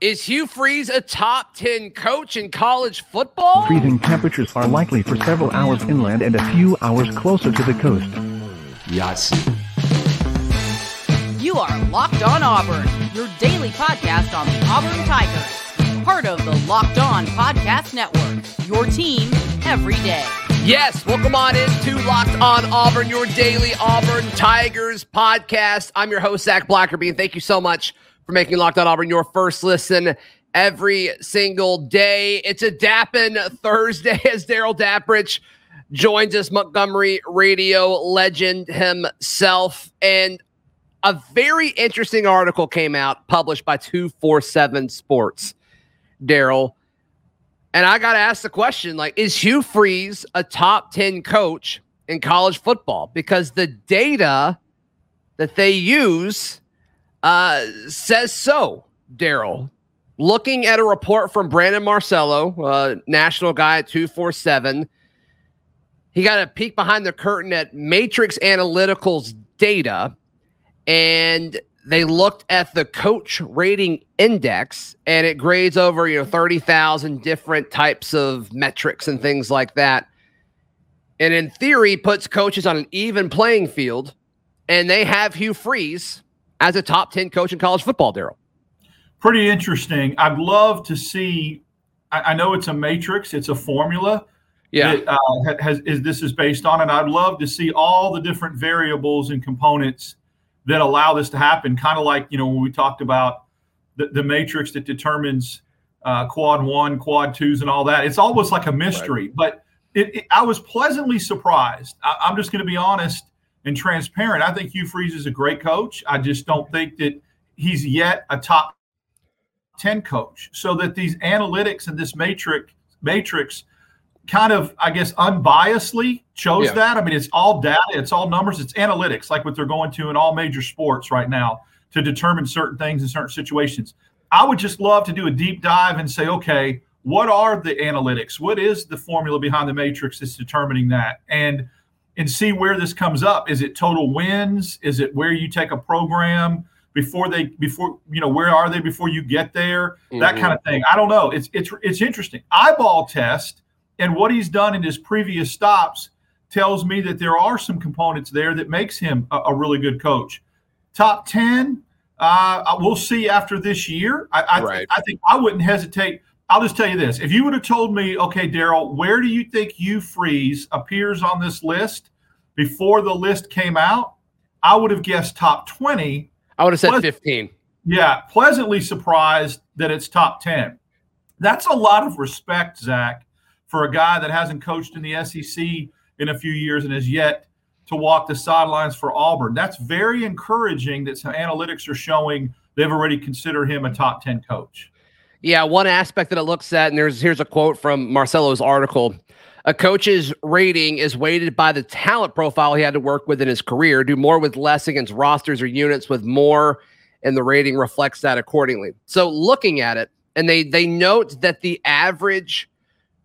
Is Hugh Freeze a top 10 coach in college football? Freezing temperatures are likely for several hours inland and a few hours closer to the coast. Yes. You are Locked On Auburn, your daily podcast on the Auburn Tigers. Part of the Locked On Podcast Network, your team every day. Yes, welcome on into Locked On Auburn, your daily Auburn Tigers podcast. I'm your host, Zac Blackerby, and thank you so much for making Locked On Auburn your first listen every single day. It's a Dappin Thursday as Darrell Dapprich joins us, Montgomery radio legend himself. And a very interesting article came out published by 247 Sports, Darrell. And I got to ask the question like, is Hugh Freeze a top 10 coach in college football? Because the data that they use uh, says so, Darrell. Looking at a report from Brandon Marcello, uh, national guy at 247, he got a peek behind the curtain at Matrix Analytical's data, and they looked at the coach rating index, and it grades over you know 30,000 different types of metrics and things like that. And in theory, puts coaches on an even playing field, and they have Hugh Freeze as a top 10 coach in college football, Darrell? Pretty interesting. I'd love to see. I, I, know it's a matrix, it's a formula. Yeah. That, uh, has, is this is based on, and I'd love to see all the different variables and components that allow this to happen. Kind of like you know when we talked about the, the matrix that determines uh, quad one, quad twos, and all that. It's almost like a mystery, right. but it, it, I was pleasantly surprised. I, I'm just going to be honest and transparent. I think Hugh Freeze is a great coach. I just don't think that he's yet a top 10 coach. So that these analytics and this matrix matrix kind of, I guess, unbiasedly chose yeah. that. I mean, it's all data, it's all numbers, it's analytics, like what they're going to in all major sports right now to determine certain things in certain situations. I would just love to do a deep dive and say, okay, what are the analytics? What is the formula behind the matrix that's determining that? And and see where this comes up. Is it total wins? Is it where you take a program before they before you know where are they before you get there? Mm-hmm. That kind of thing. I don't know. It's it's it's interesting. Eyeball test and what he's done in his previous stops tells me that there are some components there that makes him a, a really good coach. Top ten, uh, we'll see after this year. I I, right. I think I wouldn't hesitate. I'll just tell you this: if you would have told me, okay, Darrell, where do you think Hugh Freeze appears on this list before the list came out? I would have guessed top twenty. I would have said fifteen. Yeah, pleasantly surprised that it's top ten. That's a lot of respect, Zac, for a guy that hasn't coached in the SEC in a few years and has yet to walk the sidelines for Auburn. That's very encouraging that some analytics are showing they've already considered him a top 10 coach. Yeah, one aspect that it looks at, and there's here's a quote from Marcello's article. A coach's rating is weighted by the talent profile he had to work with in his career. Do more with less against rosters or units with more, and the rating reflects that accordingly. So looking at it, and they they note that the average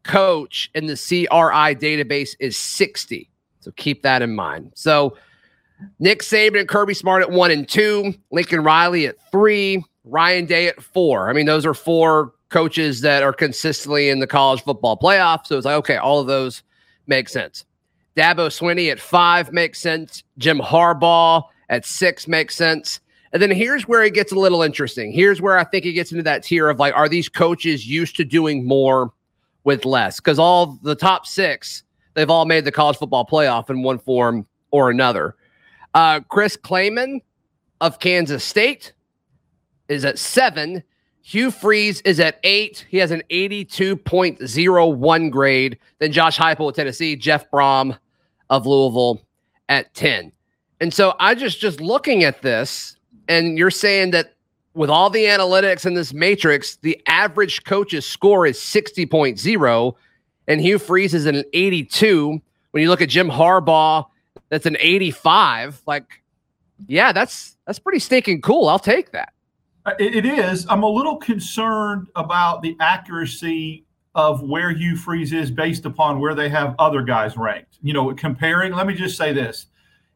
coach in the CRI database is 60. So keep that in mind. So Nick Saban and Kirby Smart at one and two, Lincoln Riley at three, Ryan Day at four. I mean, those are four coaches that are consistently in the college football playoff. So it's like, okay, all of those make sense. Dabo Swinney at five makes sense. Jim Harbaugh at six makes sense. And then here's where it gets a little interesting. Here's where I think it gets into that tier of like, are these coaches used to doing more with less? Because all the top six, they've all made the college football playoff in one form or another. Uh, Chris Klieman of Kansas State is at seven. Hugh Freeze is at eight. He has an 82.01 grade. Then Josh Heupel of Tennessee, Jeff Brohm of Louisville at 10. And so I just just looking at this, and you're saying that with all the analytics in this matrix, the average coach's score is 60.0, and Hugh Freeze is an 82. When you look at Jim Harbaugh, that's an 85. Like, yeah, that's that's pretty stinking cool. I'll take that. Uh, it is. I'm a little concerned about the accuracy of where Hugh Freeze is based upon where they have other guys ranked. You know, comparing, let me just say this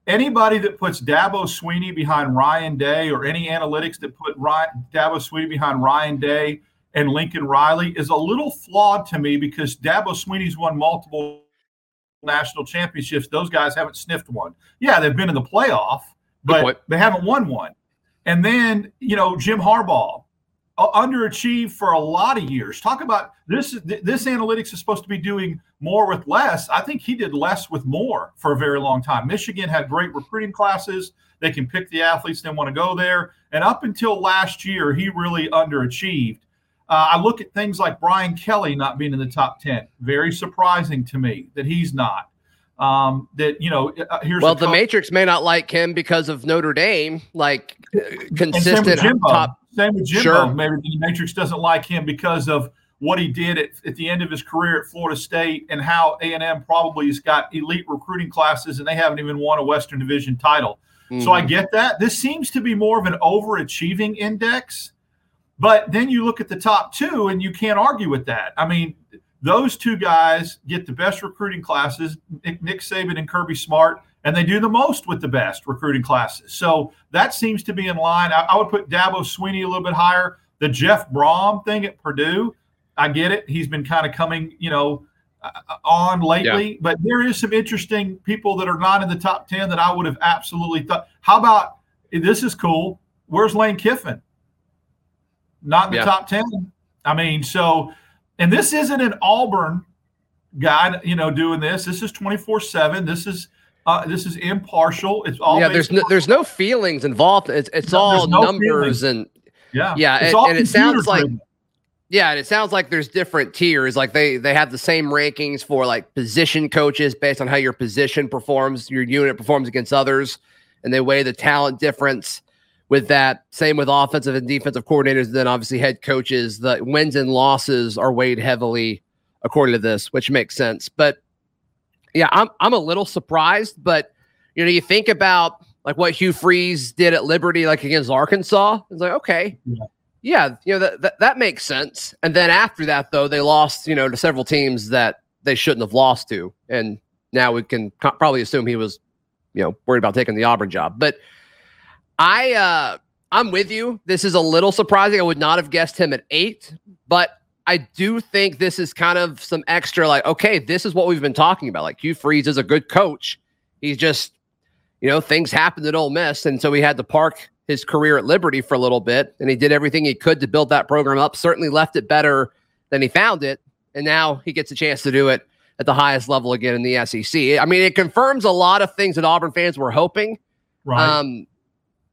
anybody that puts Dabo Sweeney behind Ryan Day or any analytics that put Ryan, Dabo Sweeney behind Ryan Day and Lincoln Riley is a little flawed to me because Dabo Sweeney's won multiple national championships. Those guys haven't sniffed one. Yeah, they've been in the playoff, but they haven't won one. And then, you know, Jim Harbaugh uh, underachieved for a lot of years. Talk about this. This analytics is supposed to be doing more with less. I think he did less with more for a very long time. Michigan had great recruiting classes. They can pick the athletes they want to go there. And up until last year, he really underachieved. Uh, I look at things like Brian Kelly not being in the top 10. Very surprising to me that he's not. Um, that, you know, uh, here's well, the Matrix may not like him because of Notre Dame, like consistent top same with Jimbo. Sure. Maybe the Matrix doesn't like him because of what he did at, at the end of his career at Florida State and how A&M probably has got elite recruiting classes and they haven't even won a Western Division title. Mm-hmm. So I mm-hmm. get that. This seems to be more of an overachieving index. But then you look at the top two and you can't argue with that. I mean, those two guys get the best recruiting classes, Nick Saban and Kirby Smart and they do the most with the best recruiting classes. So that seems to be in line. I, I would put Dabo Sweeney a little bit higher. The Jeff Brohm thing at Purdue, I get it. He's been kind of coming, you know, uh, on lately, yeah. but there is some interesting people that are not in the top 10 that I would have absolutely thought. How about this is cool. Where's Lane Kiffin? Not in the yeah. top 10. I mean, so, and this isn't an Auburn guy, you know, doing this. This is 24 7. This is, uh, this is impartial. It's all yeah. There's no, there's no feelings involved. It's it's no, all no numbers feelings. and yeah, yeah. And, and it sounds like yeah, and it sounds like there's different tiers. Like they they have the same rankings for like position coaches based on how your position performs, your unit performs against others, and they weigh the talent difference with that. Same with offensive and defensive coordinators. And then obviously head coaches. The wins and losses are weighed heavily according to this, which makes sense. But yeah, I'm I'm a little surprised, but you know, you think about like what Hugh Freeze did at Liberty, like against Arkansas. It's like okay, yeah, yeah you know that, that that makes sense. And then after that, though, they lost, you know, to several teams that they shouldn't have lost to, and now we can co- probably assume he was, you know, worried about taking the Auburn job. But I, uh I'm with you. This is a little surprising. I would not have guessed him at eight, but I do think this is kind of some extra, like, okay, this is what we've been talking about. Like Hugh Freeze is a good coach. He's just, you know, things happened at Ole Miss. And so he had to park his career at Liberty for a little bit. And he did everything he could to build that program up, certainly left it better than he found it. And now he gets a chance to do it at the highest level again in the SEC. I mean, it confirms a lot of things that Auburn fans were hoping. Right. Um,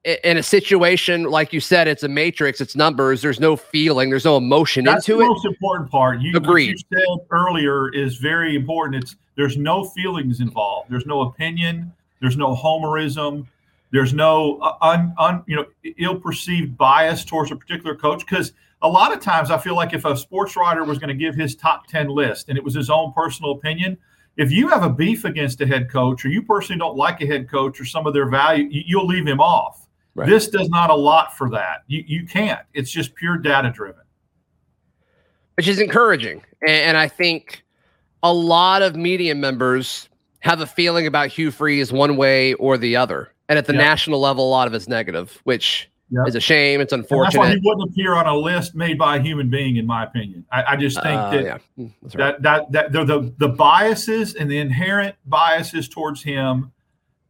in a situation like you said, it's a matrix, it's numbers. There's no feeling, there's no emotion That's into the. Most important part. You, Agreed. you said earlier is very important. It's there's no feelings involved. There's no opinion. There's no homerism. There's no uh, un, un you know ill perceived bias towards a particular coach because a lot of times I feel like if a sports writer was going to give his top ten list and it was his own personal opinion, if you have a beef against a head coach or you personally don't like a head coach or some of their value, you'll leave him off Right. This does not allot for that. You you can't. It's just pure data driven. Which is encouraging. And, and I think a lot of media members have a feeling about Hugh Freeze one way or the other. And at the yep. national level, a lot of it's negative, which yep. is a shame. It's unfortunate. And that's why he wouldn't appear on a list made by a human being, in my opinion. I, I just think uh, that, yeah. Hmm, right. that that that the, the the biases and the inherent biases towards him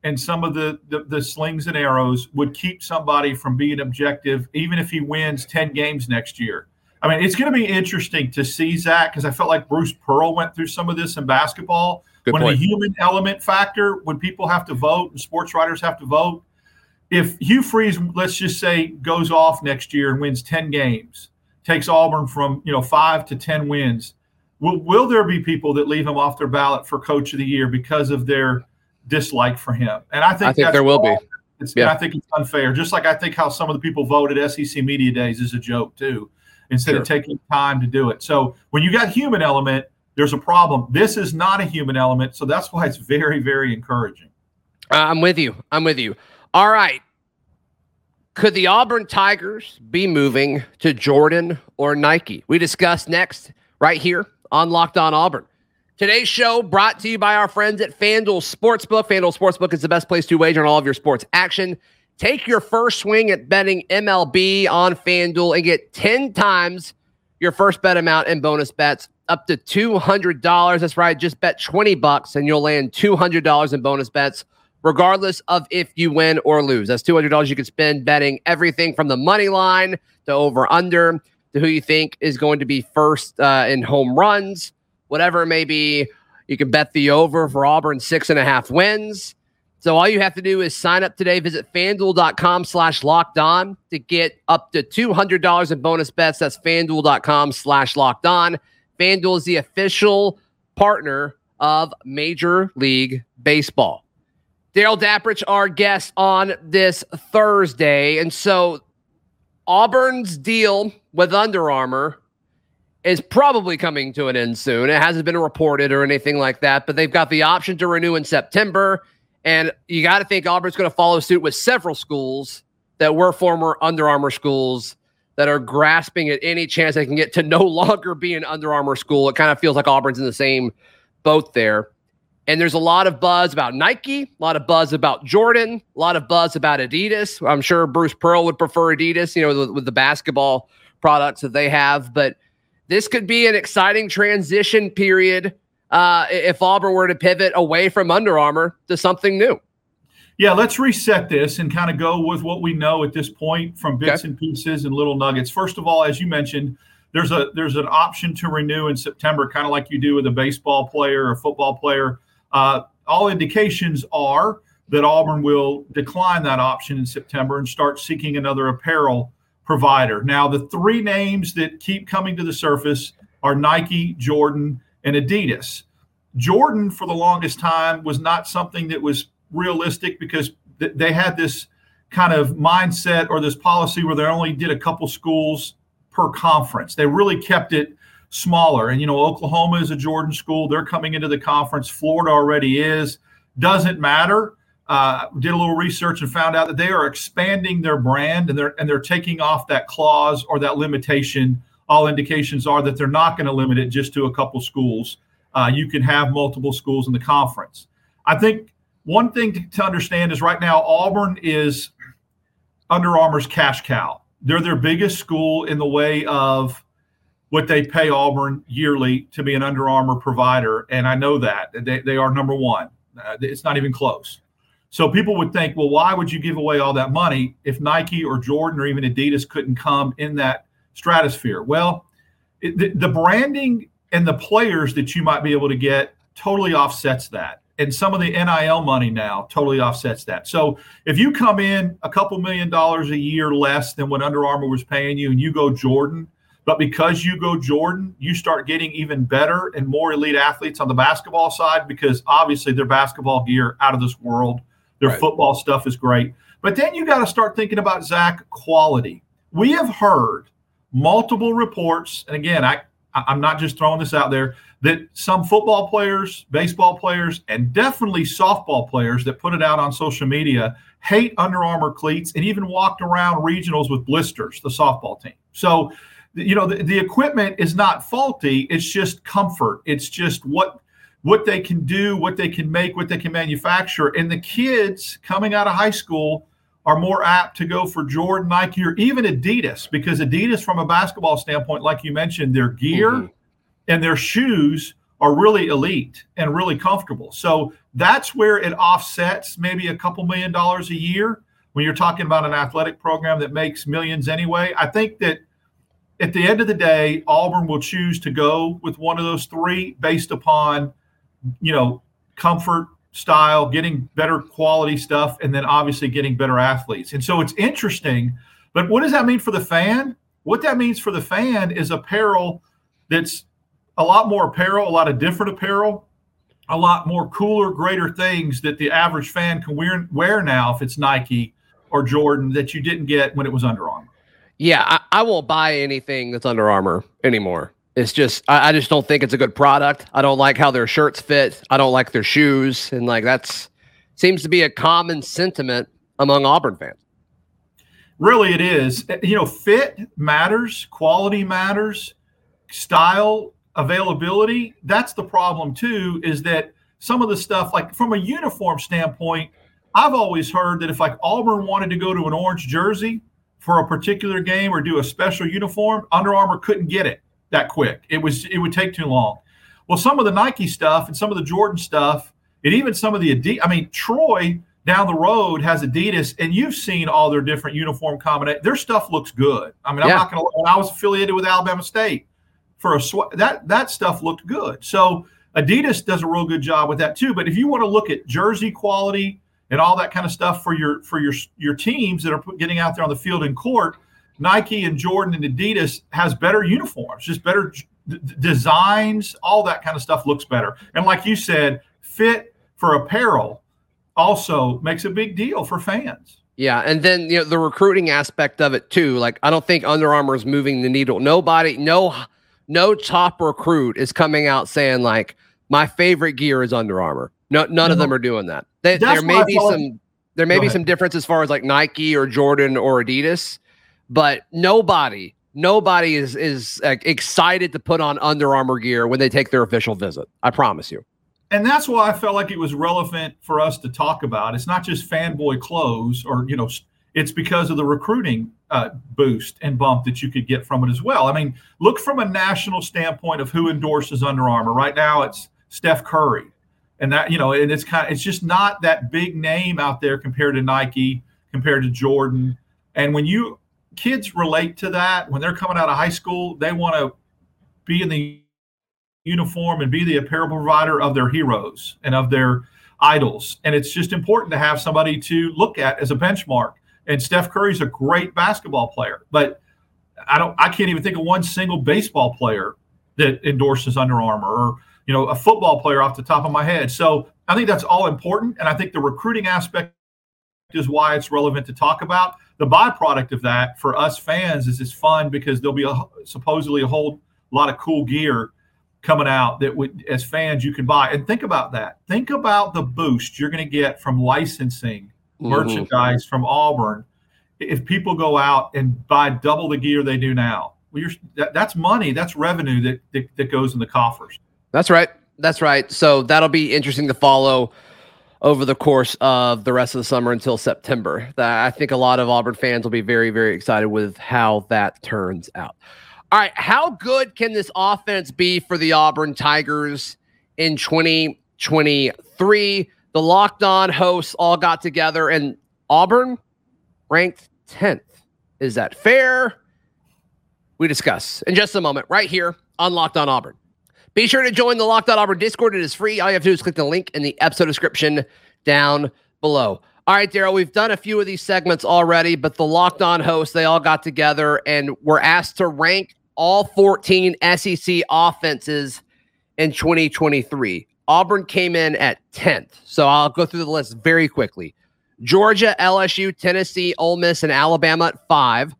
and some of the, the, the slings and arrows would keep somebody from being objective, even if he wins ten games next year. I mean, it's going to be interesting to see Zac because I felt like Bruce Pearl went through some of this in basketball. Good when point. the human element factor, when people have to vote and sports writers have to vote, if Hugh Freeze, let's just say, goes off next year and wins ten games, takes Auburn from you know five to ten wins, will will there be people that leave him off their ballot for Coach of the Year because of their dislike for him. And I think, I think there will be. It's, yeah. I think it's unfair. Just like I think how some of the people voted SEC Media Days is a joke too, instead sure. of taking time to do it. So when you got human element, there's a problem. This is not a human element, so that's why it's very, very encouraging. Uh, I'm with you. I'm with you. All right. Could the Auburn Tigers be moving to Jordan or Nike? We discuss next right here on Locked On Auburn. Today's show brought to you by our friends at FanDuel Sportsbook. FanDuel Sportsbook is the best place to wager on all of your sports action. Take your first swing at betting MLB on FanDuel and get 10 times your first bet amount in bonus bets up to $200. That's right, just bet 20 bucks and you'll land $200 in bonus bets regardless of if you win or lose. That's $200 you can spend betting everything from the money line to over under to who you think is going to be first uh, in home runs, whatever it may be. You can bet the over for Auburn six and a half wins. So all you have to do is sign up today. Visit fanduel.com slash locked on to get up to $200 in bonus bets. That's fanduel.com slash locked on. FanDuel is the official partner of Major League Baseball. Darrell Dapprich, our guest on this Thursday. And so Auburn's deal with Under Armour is probably coming to an end soon. It hasn't been reported or anything like that, but they've got the option to renew in September. And you got to think Auburn's going to follow suit with several schools that were former Under Armour schools that are grasping at any chance they can get to no longer be an Under Armour school. It kind of feels like Auburn's in the same boat there. And there's a lot of buzz about Nike, a lot of buzz about Jordan, a lot of buzz about Adidas. I'm sure Bruce Pearl would prefer Adidas, you know, with, with the basketball products that they have. But this could be an exciting transition period uh, if Auburn were to pivot away from Under Armour to something new. Yeah, let's reset this and kind of go with what we know at this point from bits okay. and pieces and little nuggets. First of all, as you mentioned, there's a there's an option to renew in September, kind of like you do with a baseball player or football player. Uh, all indications are that Auburn will decline that option in September and start seeking another apparel provider. Now, the three names that keep coming to the surface are Nike, Jordan, and Adidas. Jordan, for the longest time, was not something that was realistic because th- they had this kind of mindset or this policy where they only did a couple schools per conference. They really kept it smaller. And, you know, Oklahoma is a Jordan school. They're coming into the conference. Florida already is. Doesn't matter. Uh, did a little research and found out that they are expanding their brand and they're and they're taking off that clause or that limitation. All indications are that they're not going to limit it just to a couple schools. Uh, you can have multiple schools in the conference. I think one thing to, understand is right now Auburn is Under Armour's cash cow. They're their biggest school in the way of what they pay Auburn yearly to be an Under Armour provider, and I know that they, they are number one. Uh, it's not even close. So people would think, well, why would you give away all that money if Nike or Jordan or even Adidas couldn't come in that stratosphere? Well, it, the, the branding and the players that you might be able to get totally offsets that. And some of the NIL money now totally offsets that. So if you come in a couple million dollars a year less than what Under Armour was paying you and you go Jordan, but because you go Jordan, you start getting even better and more elite athletes on the basketball side because obviously their basketball gear out of this world. Their right. football stuff is great. But then you got to start thinking about Zac quality. We have heard multiple reports, and again, I I'm not just throwing this out there that some football players, baseball players, and definitely softball players that put it out on social media hate Under Armour cleats and even walked around regionals with blisters, the softball team. So you know the, the equipment is not faulty it's just comfort it's just what what they can do what they can make what they can manufacture. And the kids coming out of high school are more apt to go for jordan nike or even adidas because adidas from a basketball standpoint like you mentioned their gear mm-hmm. and their shoes are really elite and really comfortable. So that's where it offsets maybe a couple million dollars a year when you're talking about an athletic program that makes millions anyway. I think that at the end of the day, Auburn will choose to go with one of those three based upon, you know, comfort, style, getting better quality stuff, and then obviously getting better athletes. And so it's interesting. But what does that mean for the fan? What that means for the fan is apparel that's a lot more apparel, a lot of different apparel, a lot more cooler, greater things that the average fan can wear, wear now if it's Nike or Jordan that you didn't get when it was Under Armour. Yeah, I, I, won't buy anything that's Under Armour anymore. It's just I, I, just don't think it's a good product. I don't like how their shirts fit. I don't like their shoes, and like that's seems to be a common sentiment among Auburn fans. Really, it is. You know, fit matters, quality matters, style availability, that's the problem too, is that some of the stuff, like from a uniform standpoint, I've always heard that if like Auburn wanted to go to an orange jersey for a particular game or do a special uniform, Under Armour couldn't get it that quick. It was it would take too long. Well, some of the Nike stuff and some of the Jordan stuff, and even some of the Adidas. I mean, Troy down the road has Adidas, and you've seen all their different uniform combinations. Their stuff looks good. I mean, I'm not going to. When I was affiliated with Alabama State for a sw- that that stuff looked good. So Adidas does a real good job with that too. But if you want to look at jersey quality and all that kind of stuff for your for your your teams that are getting out there on the field and court, Nike and Jordan and Adidas has better uniforms, just better d- designs, all that kind of stuff looks better. And like you said, fit for apparel also makes a big deal for fans. Yeah, and then you know the recruiting aspect of it too. Like I don't think Under Armour is moving the needle. Nobody, no, no top recruit is coming out saying like my favorite gear is Under Armour. No, none of them are doing that. They, there may be some there may Go be ahead. some difference as far as like Nike or Jordan or Adidas, but nobody, nobody is is like, excited to put on Under Armour gear when they take their official visit. I promise you. and that's why I felt like it was relevant for us to talk about. It's not just fanboy clothes, or you know, it's because of the recruiting uh, boost and bump that you could get from it as well. I mean, look from a national standpoint of who endorses Under Armour. Right now, it's Steph Curry, and that you know, and it's kind of it's just not that big name out there compared to Nike, compared to Jordan. And when you kids relate to that, when they're coming out of high school, they want to be in the uniform and be the apparel provider of their heroes and of their idols. And it's just important to have somebody to look at as a benchmark. And Steph Curry's a great basketball player, but I don't I can't even think of one single baseball player that endorses Under Armour or you know a football player off the top of my head. So I think that's all important. And I think the recruiting aspect is why it's relevant to talk about. The byproduct of that for us fans is it's fun because there'll be a, supposedly a whole lot of cool gear coming out that would as fans you can buy. And think about that. Think about the boost you're going to get from licensing Mhm. merchandise from Auburn if people go out and buy double the gear they do now. Well, you're, that, that's money. That's revenue that, that that goes in the coffers. That's right. That's right. So that'll be interesting to follow over the course of the rest of the summer until September. I think a lot of Auburn fans will be very, very excited with how that turns out. All right, how good can this offense be for the Auburn Tigers in 2023? The Locked On hosts all got together, and Auburn ranked 10th. Is that fair? We discuss in just a moment, right here on Locked On Auburn. Be sure to join the Locked On Auburn Discord. It is free. All you have to do is click the link in the episode description down below. All right, Darrell, we've done a few of these segments already, but the Locked On hosts, they all got together and were asked to rank all 14 SEC offenses in 2023. Auburn came in at 10th. So I'll go through the list very quickly. Georgia, LSU, Tennessee, Ole Miss, and Alabama at five.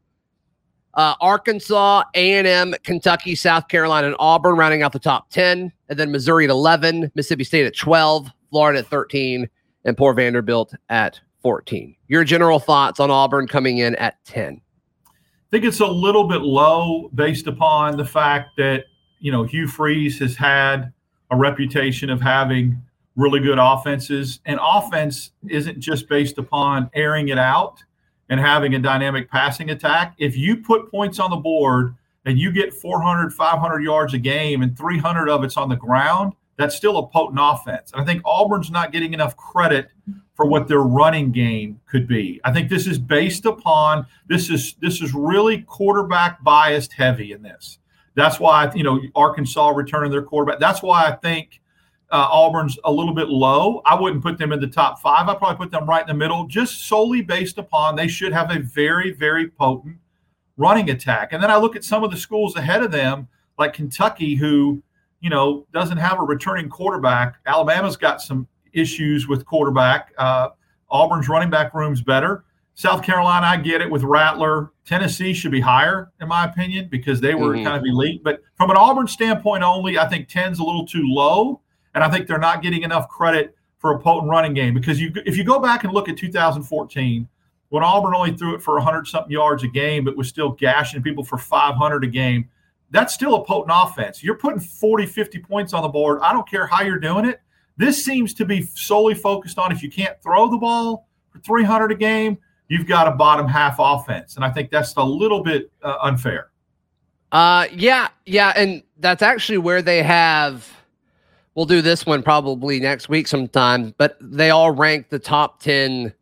Uh, Arkansas, A&M, Kentucky, South Carolina, and Auburn rounding out the top 10. And then Missouri at 11, Mississippi State at 12, Florida at 13, and poor Vanderbilt at 14. Your general thoughts on Auburn coming in at 10? I think it's a little bit low based upon the fact that you know Hugh Freeze has had a reputation of having really good offenses, and offense isn't just based upon airing it out and having a dynamic passing attack. If you put points on the board and you get 400, 500 yards a game and 300 of it's on the ground, that's still a potent offense. And I think Auburn's not getting enough credit for what their running game could be. I think this is based upon this is this is really quarterback biased heavy in this. That's why you know Arkansas returning their quarterback. That's why I think uh, Auburn's a little bit low. I wouldn't put them in the top five. I'd probably put them right in the middle, just solely based upon they should have a very very potent running attack. And then I look at some of the schools ahead of them, like Kentucky, who you know doesn't have a returning quarterback. Alabama's got some issues with quarterback. Uh, Auburn's running back room's better. South Carolina, I get it with Rattler. Tennessee should be higher, in my opinion, because they were Mhm. kind of elite. But from an Auburn standpoint only, I think 10's a little too low. And I think they're not getting enough credit for a potent running game because you if you go back and look at 2014, when Auburn only threw it for 100 something yards a game, but was still gashing people for 500 a game, that's still a potent offense. You're putting 40, 50 points on the board. I don't care how you're doing it. This seems to be solely focused on if you can't throw the ball for 300 a game, you've got a bottom half offense. And I think that's a little bit uh, unfair. Uh, yeah, yeah. And that's actually where they have. We'll do this one probably next week sometime, but they all rank the top 10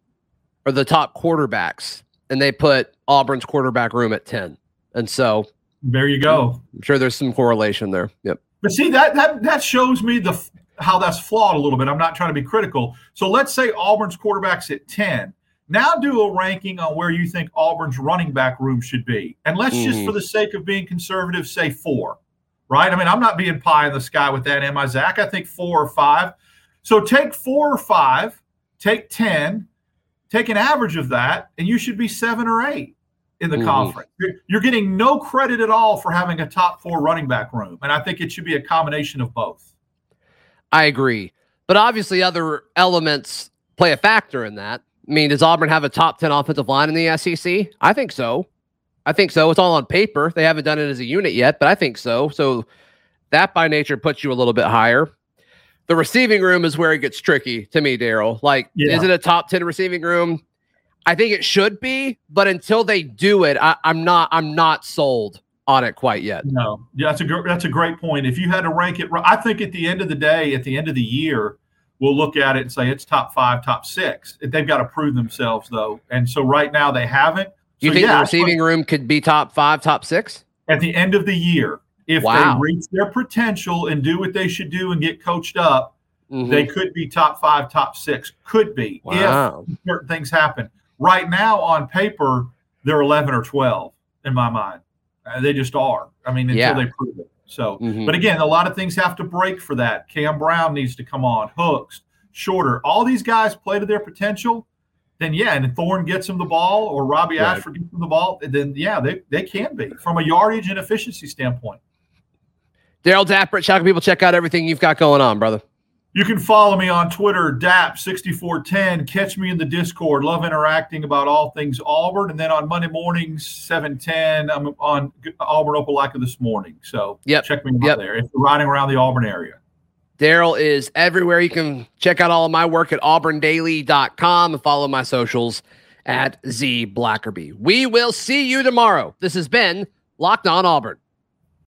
or the top quarterbacks, and they put Auburn's quarterback room at 10. And so there you go. I'm sure there's some correlation there. Yep. But see that that that shows me the how that's flawed a little bit. I'm not trying to be critical. So let's say Auburn's quarterback's at 10. Now do a ranking on where you think Auburn's running back room should be. And let's mm. just for the sake of being conservative say 4. Right? I mean, I'm not being pie in the sky with that, am I, Zac? I think 4 or 5. So take 4 or 5, take 10, take an average of that, and you should be 7 or 8 in the mm-hmm. conference. You're, you're, getting no credit at all for having a top four running back room. And I think it should be a combination of both. I agree. But obviously, other elements play a factor in that. I mean, does Auburn have a top 10 offensive line in the SEC? I think so. I think so. It's all on paper. They haven't done it as a unit yet, but I think so. So that by nature puts you a little bit higher. The receiving room is where it gets tricky to me, Darrell. Like, yeah. is it a top 10 receiving room? I think it should be, but until they do it, I, am not I'm not sold on it quite yet. No, yeah, that's a gr- that's a great point. If you had to rank it, I think at the end of the day, at the end of the year, we'll look at it and say it's top five, top six. They've got to prove themselves though, and so right now they haven't. You so, think yeah, the receiving room could be top five, top six at the end of the year if wow. they reach their potential and do what they should do and get coached up? Mm-hmm. They could be top five, top six. Could be wow. if certain things happen. Right now, on paper, they're 11 or 12 in my mind. Uh, they just are. I mean, until yeah. they prove it. So, mm-hmm. but again, a lot of things have to break for that. Cam Brown needs to come on, hooks, shorter. All these guys play to their potential. Then yeah, and Thorne gets him the ball, or Robbie right. Ashford gets him the ball. Then yeah, they they can be from a yardage and efficiency standpoint. Darrell Dapprich, how can people check out everything you've got going on, brother? You can follow me on Twitter, DAP6410. Catch me in the Discord. Love interacting about all things Auburn. And then on Monday mornings, 710, I'm on Auburn Opelika this morning. So yep. check me out yep. there if you're riding around the Auburn area. Darrell is everywhere. You can check out all of my work at auburndaily.com and follow my socials at Z Blackerby. We will see you tomorrow. This has been Locked On Auburn.